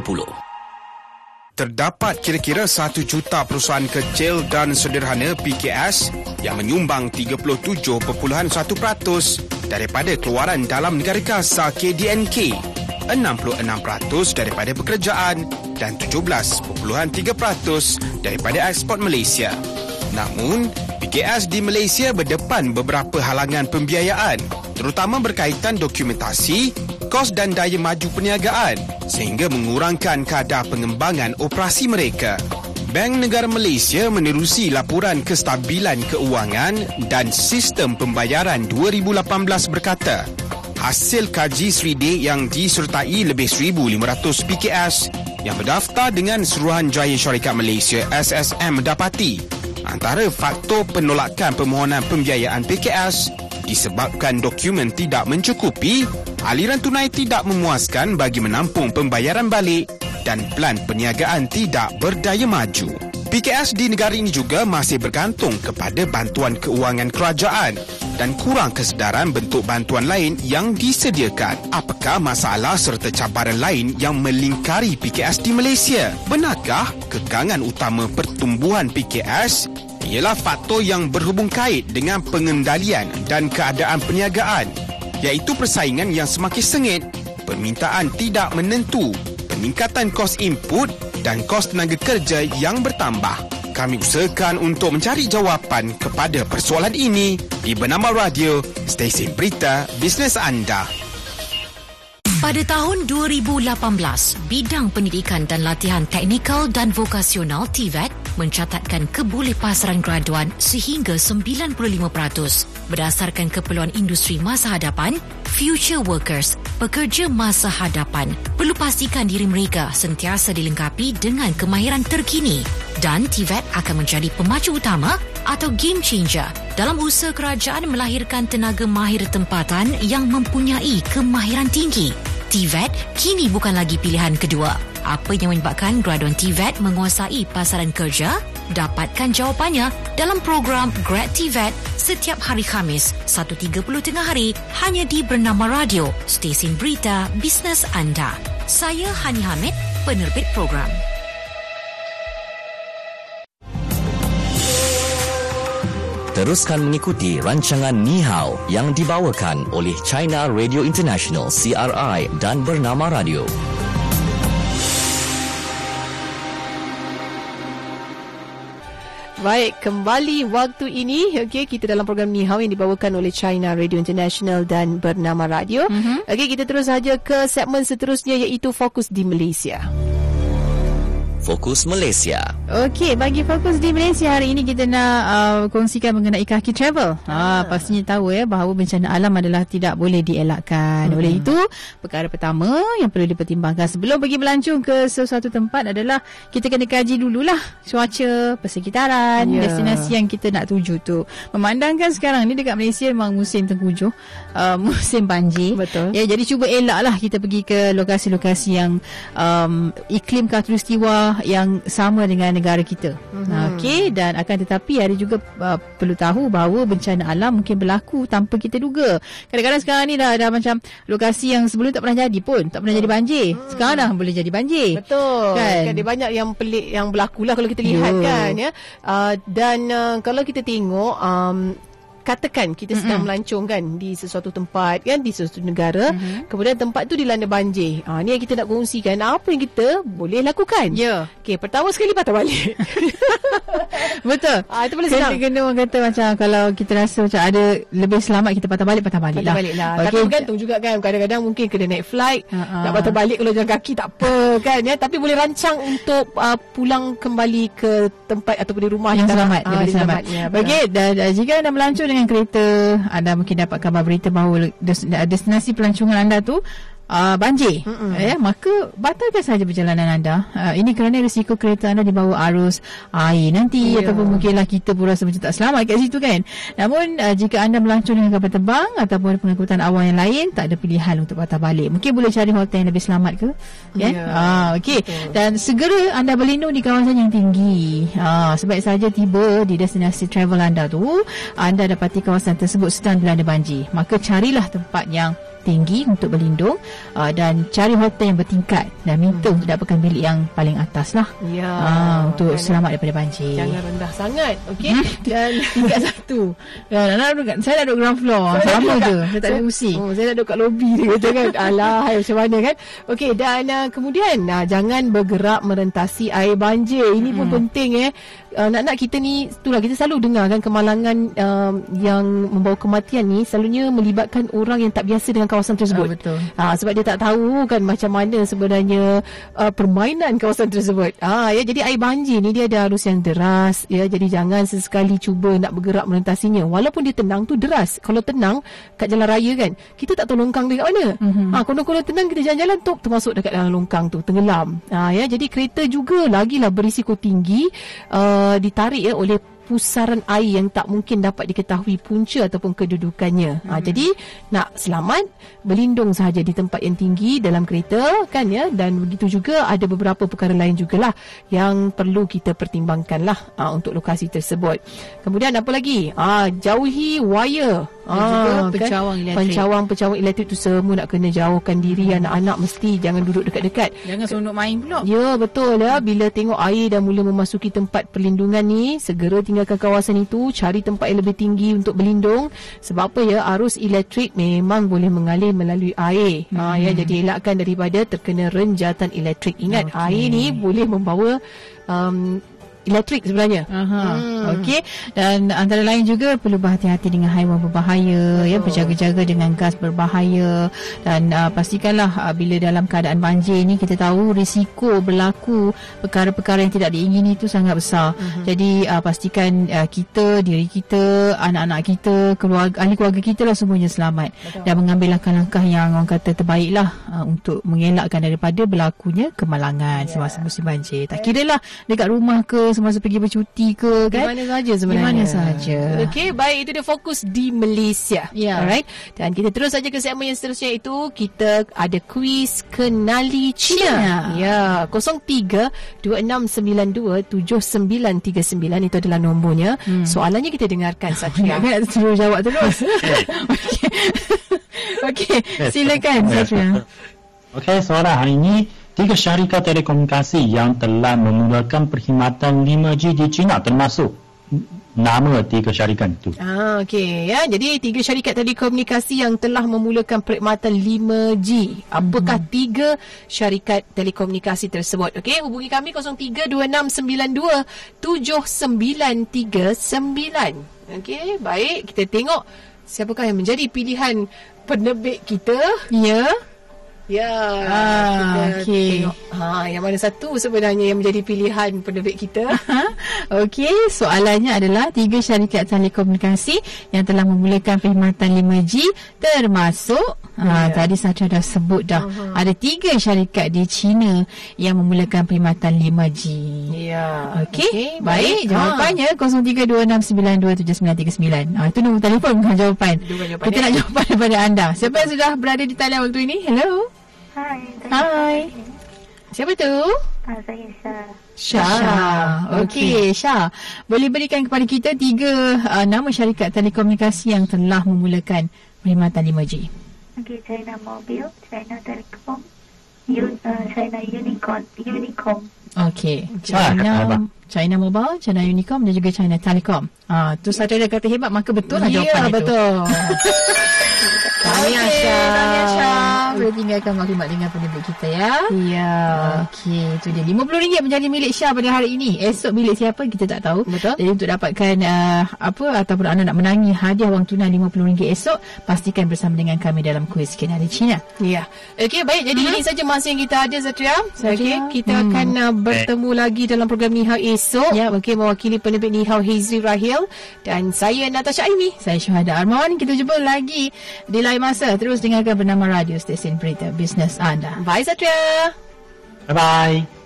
Terdapat kira-kira 1 juta perusahaan kecil dan sederhana PKS yang menyumbang 37.1% daripada keluaran dalam negara kasar KDNK, 66% daripada pekerjaan dan 17.3% daripada ekspor Malaysia. Namun, PKS di Malaysia berdepan beberapa halangan pembiayaan terutama berkaitan dokumentasi, kos dan daya maju perniagaan sehingga mengurangkan kadar pengembangan operasi mereka. Bank Negara Malaysia menerusi laporan kestabilan keuangan dan sistem pembayaran 2018 berkata, hasil kaji Sridi yang disertai lebih 1,500 PKS yang berdaftar dengan Suruhanjaya Syarikat Malaysia SSM mendapati antara faktor penolakan permohonan pembiayaan PKS Disebabkan dokumen tidak mencukupi, aliran tunai tidak memuaskan bagi menampung pembayaran balik dan pelan perniagaan tidak berdaya maju. PKS di negara ini juga masih bergantung kepada bantuan keuangan kerajaan dan kurang kesedaran bentuk bantuan lain yang disediakan. Apakah masalah serta cabaran lain yang melingkari PKS di Malaysia? Benarkah kekangan utama pertumbuhan PKS ialah faktor yang berhubung kait dengan pengendalian dan keadaan perniagaan iaitu persaingan yang semakin sengit, permintaan tidak menentu, peningkatan kos input dan kos tenaga kerja yang bertambah. Kami usahakan untuk mencari jawapan kepada persoalan ini di Bernama Radio, stesen berita bisnes anda.
Pada tahun 2018, Bidang Pendidikan dan Latihan Teknikal dan Vokasional TVET mencatatkan kebolehpasaran graduan sehingga 95% berdasarkan keperluan industri masa hadapan, future workers, pekerja masa hadapan perlu pastikan diri mereka sentiasa dilengkapi dengan kemahiran terkini dan TVET akan menjadi pemacu utama atau game changer dalam usaha kerajaan melahirkan tenaga mahir tempatan yang mempunyai kemahiran tinggi. TVET kini bukan lagi pilihan kedua. Apa yang menyebabkan graduan TVET menguasai pasaran kerja? Dapatkan jawapannya dalam program Grad TVET setiap hari Khamis 1.30 tengah hari hanya di Bernama Radio, stesen berita bisnes anda. Saya Hani Hamid, penerbit program.
Teruskan mengikuti rancangan Ni Hao yang dibawakan oleh China Radio International CRI dan Bernama Radio.
Baik, kembali waktu ini okay, kita dalam program Ni Hao yang dibawakan oleh China Radio International dan Bernama Radio. Mm-hmm. Okey, kita terus saja ke segmen seterusnya iaitu Fokus di Malaysia.
Fokus Malaysia.
Okey, bagi fokus di Malaysia hari ini kita nak uh, kongsikan mengenai kaki travel. Ah. Ha, pastinya tahu ya bahawa bencana alam adalah tidak boleh dielakkan. Hmm. Oleh itu, perkara pertama yang perlu dipertimbangkan sebelum pergi melancong ke sesuatu tempat adalah kita kena kaji dululah cuaca, persekitaran, yeah. destinasi yang kita nak tuju tu. Memandangkan sekarang ni dekat Malaysia memang musim tengkujuh, uh, <laughs> musim banjir.
Betul.
Ya, jadi cuba elaklah kita pergi ke lokasi-lokasi yang um, iklim khatulistiwa yang sama dengan negara kita. Mm-hmm. Okey dan akan tetapi ada juga uh, perlu tahu bahawa bencana alam mungkin berlaku tanpa kita duga. Kadang-kadang sekarang ni dah ada macam lokasi yang sebelum tak pernah jadi pun, tak pernah jadi banjir. Mm. Sekarang dah boleh jadi banjir.
Betul. Kan? Ada banyak yang pelik yang berlaku lah kalau kita lihat yeah. kan ya. Uh, dan uh, kalau kita tengok um, katakan kita sedang mm-hmm. melancong kan di sesuatu tempat kan di sesuatu negara mm-hmm. kemudian tempat tu dilanda banjir ha ni yang kita nak kongsikan apa yang kita boleh lakukan
ya yeah.
okey pertama sekali patah balik <laughs>
betul
ah itu boleh senang
kena orang kata macam kalau kita rasa macam ada lebih selamat kita patah balik patah balik
patah lah balik lah okay. tapi bergantung juga kan kadang-kadang mungkin kena naik flight uh-huh. nak patah balik kalau jalan kaki tak apa kan ya tapi boleh rancang untuk uh, pulang kembali ke tempat ataupun di rumah
yang selamat uh, lebih selamat, selamat. Ya, okey dan uh, jika anda melancong dengan kereta. Anda mungkin dapat kabar berita bahawa destinasi pelancongan anda tu uh, banjir. Mm-mm. ya maka batalkan saja perjalanan anda. Uh, ini kerana risiko kereta anda dibawa arus air nanti yeah. ataupun mungkinlah kita pun rasa macam tak selamat kat situ kan. Namun uh, jika anda melancong dengan kapal terbang ataupun pengangkutan awal yang lain tak ada pilihan untuk patah balik. Mungkin boleh cari hotel yang lebih selamat ke? Ya? Yeah. uh, okey. dan segera anda berlindung di kawasan yang tinggi. Uh, sebaik saja tiba di destinasi travel anda tu anda dapati kawasan tersebut sedang dilanda banjir. Maka carilah tempat yang tinggi untuk berlindung uh, dan cari hotel yang bertingkat. Dan minta hmm. untuk dapatkan bilik yang paling atas lah
ya,
uh, untuk kan. selamat daripada banjir.
jangan rendah sangat okey? Hmm? <laughs> dan <laughs> tingkat satu.
Ya, nak duduk, saya nak duduk ground floor. Saya sama je. saya tak ada pusing
oh, saya nak duduk kat lobby dia kata kan? <laughs> Alah hai, macam mana kan? Okey dan uh, kemudian uh, jangan bergerak merentasi air banjir. Ini pun hmm. penting eh uh, nak-nak kita ni itulah kita selalu dengar kan kemalangan uh, yang membawa kematian ni selalunya melibatkan orang yang tak biasa dengan kawasan tersebut.
Uh, betul.
Uh, sebab dia tak tahu kan macam mana sebenarnya uh, permainan kawasan tersebut. Ah uh, ya jadi air banjir ni dia ada arus yang deras ya jadi jangan sesekali cuba nak bergerak melintasinya walaupun dia tenang tu deras. Kalau tenang kat jalan raya kan kita tak tahu longkang dia kat mana. Mm-hmm. Ah uh, kalau tenang kita jalan-jalan tu termasuk dekat dalam longkang tu tenggelam. Ah uh, ya jadi kereta juga lagilah berisiko tinggi uh, ditarik ya oleh pusaran air yang tak mungkin dapat diketahui punca ataupun kedudukannya. Ha, jadi nak selamat berlindung sahaja di tempat yang tinggi dalam kereta kan ya dan begitu juga ada beberapa perkara lain jugalah yang perlu kita pertimbangkanlah ha, untuk lokasi tersebut. Kemudian apa lagi? Ah jauhi wire.
Dan juga pencawang elektrik.
Pencawang-pencawang elektrik tu semua nak kena jauhkan diri
Hmm.
anak-anak mesti jangan duduk dekat-dekat.
Jangan seronok main pula.
Ya betul ya bila tengok air dah mula memasuki tempat perlindungan ni segera tinggalkan kawasan itu cari tempat yang lebih tinggi untuk berlindung sebab apa ya arus elektrik memang boleh mengalir melalui air ha ya jadi elakkan daripada terkena renjatan elektrik ingat okay. air ni boleh membawa um, elektrik sebenarnya
Aha. Okey. Dan antara lain juga perlu berhati-hati dengan haiwan berbahaya, ya, berjaga-jaga dengan gas berbahaya dan uh, pastikanlah uh, bila dalam keadaan banjir ni kita tahu risiko berlaku perkara-perkara yang tidak diingini itu sangat besar. Uh-huh. Jadi uh, pastikan uh, kita, diri kita, anak-anak kita, keluarga ahli keluarga kita lah semuanya selamat Betul. dan mengambil langkah-langkah yang orang kata terbaiklah uh, untuk mengelakkan daripada berlakunya kemalangan yeah. semasa musim banjir. Tak kira lah dekat rumah ke semasa pergi bercuti ke
di
kan?
mana saja sebenarnya
Di mana sahaja.
Okey, baik itu dia fokus di Malaysia.
Ya.
Alright. Dan kita terus saja ke segmen yang seterusnya itu kita ada kuis kenali Cina.
Cina.
Ya, 0326927939 itu adalah nombornya. Hmm. Soalannya kita dengarkan Satria.
Kan <laughs> suruh jawab terus. <laughs> Okey. <laughs> Okey, silakan Satria.
Okey, soalan hari ini tiga syarikat telekomunikasi yang telah memulakan perkhidmatan 5G di China termasuk nama tiga syarikat itu.
Ah, okey ya. Jadi tiga syarikat telekomunikasi yang telah memulakan perkhidmatan 5G. Apakah mm-hmm. tiga syarikat telekomunikasi tersebut? Okey, hubungi kami 0326927939. Okey, baik. Kita tengok siapakah yang menjadi pilihan penerbit kita.
Ya.
Ya.
Ah, okey.
tengok. Ha, yang mana satu sebenarnya yang menjadi pilihan penerbit kita? <laughs>
Okey, soalannya adalah tiga syarikat telekomunikasi yang telah memulakan perkhidmatan 5G termasuk ha,
Ya.
tadi Satria dah sebut dah uh-huh. ada tiga syarikat di China yang memulakan perkhidmatan 5G.
Ya.
Okey,
Okey,
baik.
baik.
Jawapannya 0326927939. Ah itu nombor telefon bukan jawapan.
Itu bukan jawapan,
Kita
eh?
nak jawapan daripada anda. Siapa yang sudah berada di talian waktu ini? Hello.
Hai,
Hai. Siapa tu?
Ah, saya Syah.
Syah. Okey, Syah. Boleh berikan kepada kita tiga uh, nama syarikat telekomunikasi yang telah memulakan perkhidmatan 5G.
Okey, China Mobile, China Telecom, Un, uh, China Unicorn, Unicom.
Okey.
Ah, kata
China
abang.
China Mobile, China Unicom dan juga China Telecom. Ah, tu saja dia kata hebat maka betul lah
Ya,
jawapan itu.
betul. <laughs>
Tahniah Syah.
tahniah, Syah.
Boleh tinggalkan maklumat dengan penerbit kita ya.
Ya.
Okey, itu dia RM50 menjadi milik Syah pada hari ini. Esok milik siapa kita tak tahu.
Betul.
Jadi untuk dapatkan uh, apa ataupun anda nak menangi hadiah wang tunai RM50 esok, pastikan bersama dengan kami dalam kuis Kenali Cina.
Ya. Okey, baik. Jadi ini saja masa yang kita ada Zatria. Okey, kita
Hmm.
akan uh, bertemu lagi dalam program Nihao esok.
Ya.
Okey, mewakili penerbit Nihao Hizri Rahil dan saya Natasha Aimi.
Saya Syuhada Armawan. Kita jumpa lagi di lain masa. Terus dengarkan bernama radio stesen berita bisnes anda.
Bye Zatria.
Bye-bye.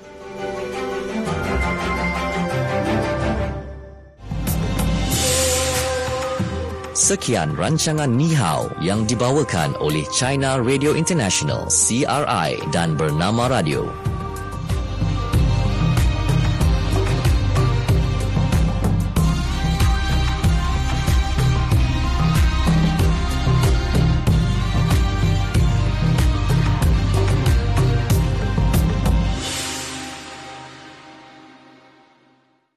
Sekian rancangan Ni Hao yang dibawakan oleh China Radio International CRI dan Bernama Radio.